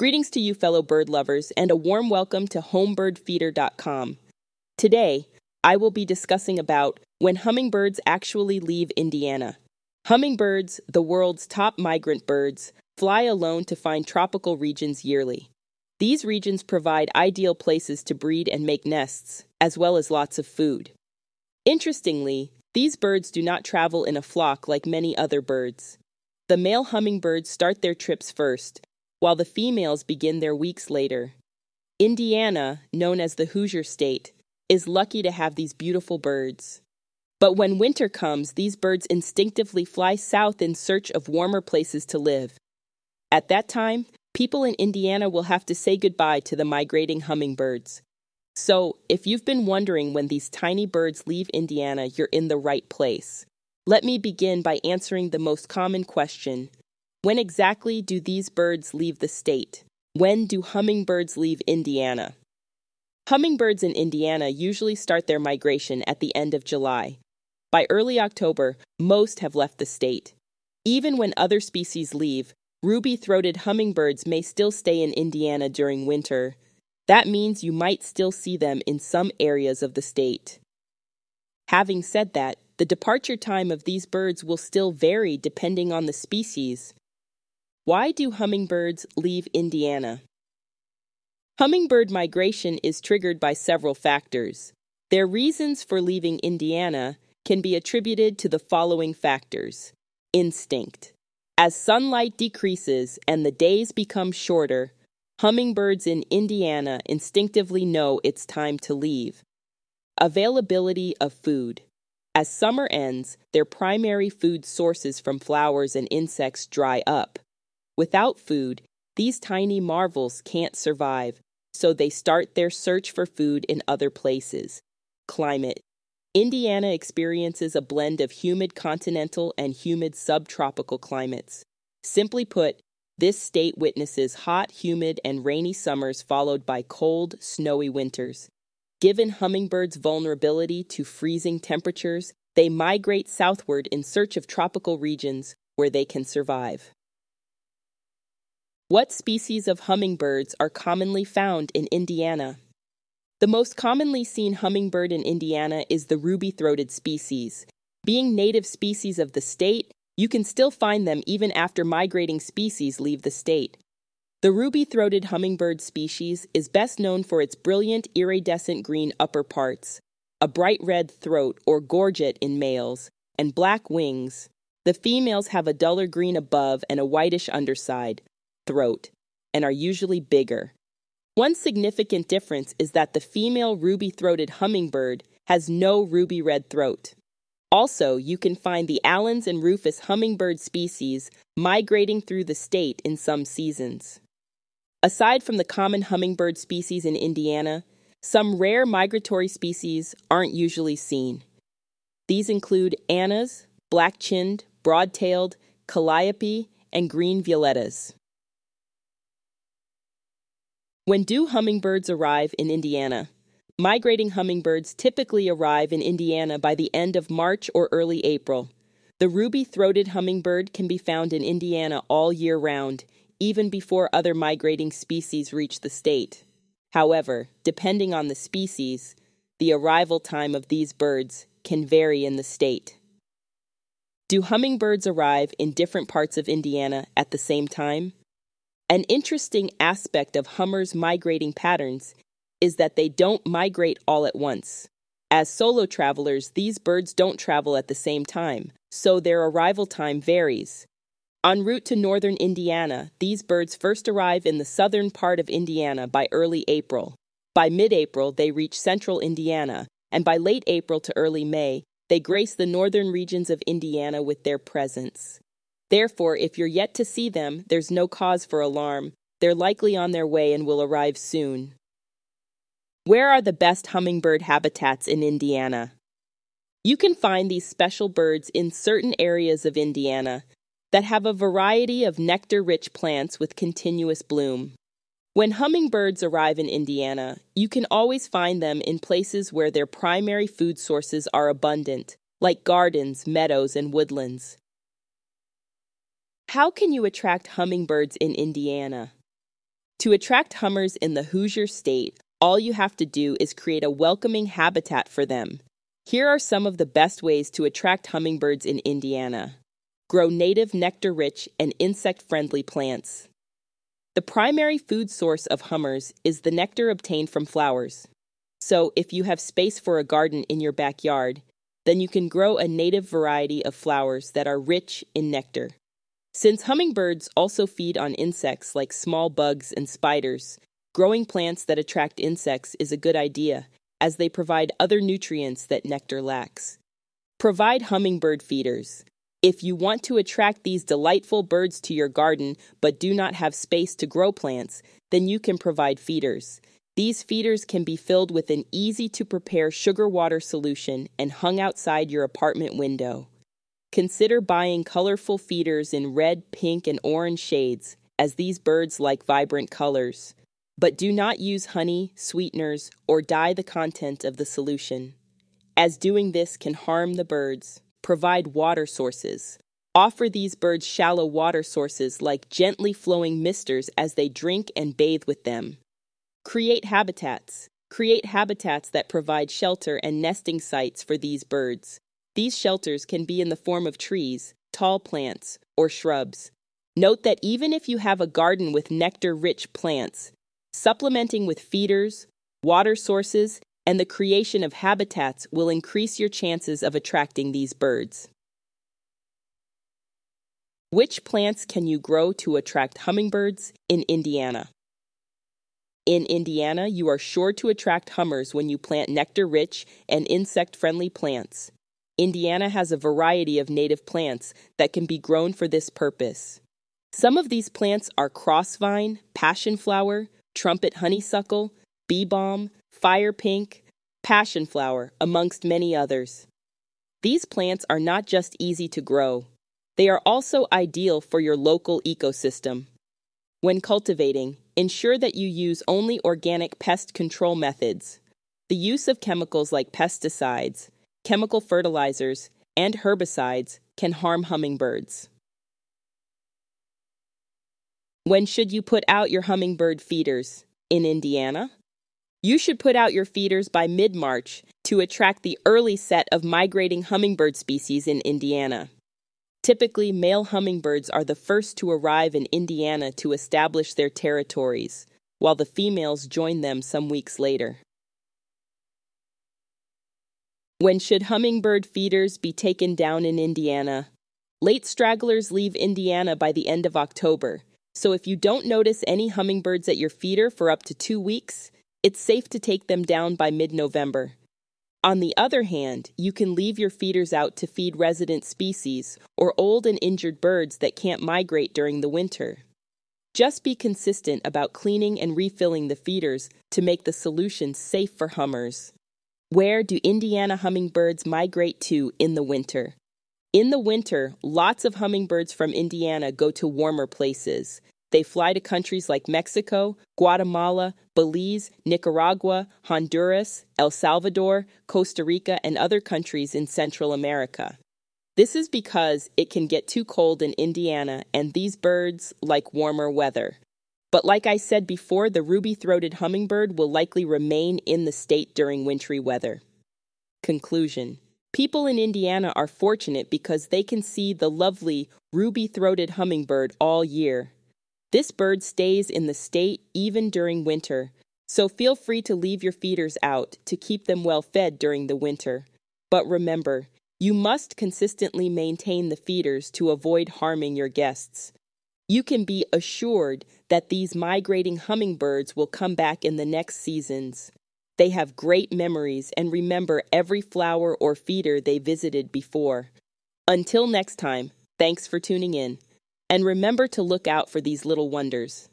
Greetings to you, fellow bird lovers, and a warm welcome to homebirdfeeder.com. Today, I will be discussing about when hummingbirds actually leave Indiana. Hummingbirds, the world's top migrant birds, fly alone to find tropical regions yearly. These regions provide ideal places to breed and make nests, as well as lots of food. Interestingly, these birds do not travel in a flock like many other birds. The male hummingbirds start their trips first, while the females begin their weeks later. Indiana, known as the Hoosier State, is lucky to have these beautiful birds. But when winter comes, these birds instinctively fly south in search of warmer places to live. At that time, people in Indiana will have to say goodbye to the migrating hummingbirds. So, if you've been wondering when these tiny birds leave Indiana, you're in the right place. Let me begin by answering the most common question When exactly do these birds leave the state? When do hummingbirds leave Indiana? Hummingbirds in Indiana usually start their migration at the end of July. By early October, most have left the state. Even when other species leave, ruby throated hummingbirds may still stay in Indiana during winter. That means you might still see them in some areas of the state. Having said that, the departure time of these birds will still vary depending on the species. Why do hummingbirds leave Indiana? Hummingbird migration is triggered by several factors. Their reasons for leaving Indiana can be attributed to the following factors instinct. As sunlight decreases and the days become shorter, hummingbirds in Indiana instinctively know it's time to leave. Availability of food. As summer ends, their primary food sources from flowers and insects dry up. Without food, these tiny marvels can't survive, so they start their search for food in other places. Climate Indiana experiences a blend of humid continental and humid subtropical climates. Simply put, this state witnesses hot, humid, and rainy summers followed by cold, snowy winters. Given hummingbirds' vulnerability to freezing temperatures, they migrate southward in search of tropical regions where they can survive. What species of hummingbirds are commonly found in Indiana? The most commonly seen hummingbird in Indiana is the ruby throated species. Being native species of the state, you can still find them even after migrating species leave the state. The ruby throated hummingbird species is best known for its brilliant iridescent green upper parts, a bright red throat or gorget in males, and black wings. The females have a duller green above and a whitish underside, throat and are usually bigger. One significant difference is that the female ruby throated hummingbird has no ruby red throat. Also, you can find the Allen's and Rufous hummingbird species migrating through the state in some seasons. Aside from the common hummingbird species in Indiana, some rare migratory species aren't usually seen. These include Anna's, black chinned, broad tailed, calliope, and green violetears. When do hummingbirds arrive in Indiana? Migrating hummingbirds typically arrive in Indiana by the end of March or early April. The ruby throated hummingbird can be found in Indiana all year round, even before other migrating species reach the state. However, depending on the species, the arrival time of these birds can vary in the state. Do hummingbirds arrive in different parts of Indiana at the same time? An interesting aspect of hummers' migrating patterns is that they don't migrate all at once. As solo travelers, these birds don't travel at the same time, so their arrival time varies. En route to northern Indiana, these birds first arrive in the southern part of Indiana by early April. By mid April, they reach central Indiana, and by late April to early May, they grace the northern regions of Indiana with their presence. Therefore, if you're yet to see them, there's no cause for alarm. They're likely on their way and will arrive soon. Where are the best hummingbird habitats in Indiana? You can find these special birds in certain areas of Indiana that have a variety of nectar rich plants with continuous bloom. When hummingbirds arrive in Indiana, you can always find them in places where their primary food sources are abundant, like gardens, meadows, and woodlands. How can you attract hummingbirds in Indiana? To attract hummers in the Hoosier state, all you have to do is create a welcoming habitat for them. Here are some of the best ways to attract hummingbirds in Indiana. Grow native nectar rich and insect friendly plants. The primary food source of hummers is the nectar obtained from flowers. So, if you have space for a garden in your backyard, then you can grow a native variety of flowers that are rich in nectar. Since hummingbirds also feed on insects like small bugs and spiders, growing plants that attract insects is a good idea as they provide other nutrients that nectar lacks. Provide hummingbird feeders. If you want to attract these delightful birds to your garden but do not have space to grow plants, then you can provide feeders. These feeders can be filled with an easy to prepare sugar water solution and hung outside your apartment window. Consider buying colorful feeders in red, pink, and orange shades, as these birds like vibrant colors. But do not use honey, sweeteners, or dye the content of the solution, as doing this can harm the birds. Provide water sources. Offer these birds shallow water sources like gently flowing misters as they drink and bathe with them. Create habitats. Create habitats that provide shelter and nesting sites for these birds. These shelters can be in the form of trees, tall plants, or shrubs. Note that even if you have a garden with nectar rich plants, supplementing with feeders, water sources, and the creation of habitats will increase your chances of attracting these birds. Which plants can you grow to attract hummingbirds in Indiana? In Indiana, you are sure to attract hummers when you plant nectar rich and insect friendly plants. Indiana has a variety of native plants that can be grown for this purpose. Some of these plants are crossvine, passion flower, trumpet honeysuckle, bee balm, fire pink, passion flower, amongst many others. These plants are not just easy to grow, they are also ideal for your local ecosystem. When cultivating, ensure that you use only organic pest control methods. The use of chemicals like pesticides, chemical fertilizers, and herbicides can harm hummingbirds. When should you put out your hummingbird feeders? In Indiana? You should put out your feeders by mid March to attract the early set of migrating hummingbird species in Indiana. Typically, male hummingbirds are the first to arrive in Indiana to establish their territories, while the females join them some weeks later. When should hummingbird feeders be taken down in Indiana? Late stragglers leave Indiana by the end of October, so if you don't notice any hummingbirds at your feeder for up to two weeks, it's safe to take them down by mid November. On the other hand, you can leave your feeders out to feed resident species or old and injured birds that can't migrate during the winter. Just be consistent about cleaning and refilling the feeders to make the solution safe for hummers. Where do Indiana hummingbirds migrate to in the winter? In the winter, lots of hummingbirds from Indiana go to warmer places, they fly to countries like Mexico, Guatemala, Belize, Nicaragua, Honduras, El Salvador, Costa Rica, and other countries in Central America. This is because it can get too cold in Indiana, and these birds like warmer weather. But like I said before, the ruby throated hummingbird will likely remain in the state during wintry weather. Conclusion People in Indiana are fortunate because they can see the lovely ruby throated hummingbird all year. This bird stays in the state even during winter, so feel free to leave your feeders out to keep them well fed during the winter. But remember, you must consistently maintain the feeders to avoid harming your guests. You can be assured that these migrating hummingbirds will come back in the next seasons. They have great memories and remember every flower or feeder they visited before. Until next time, thanks for tuning in. And remember to look out for these little wonders.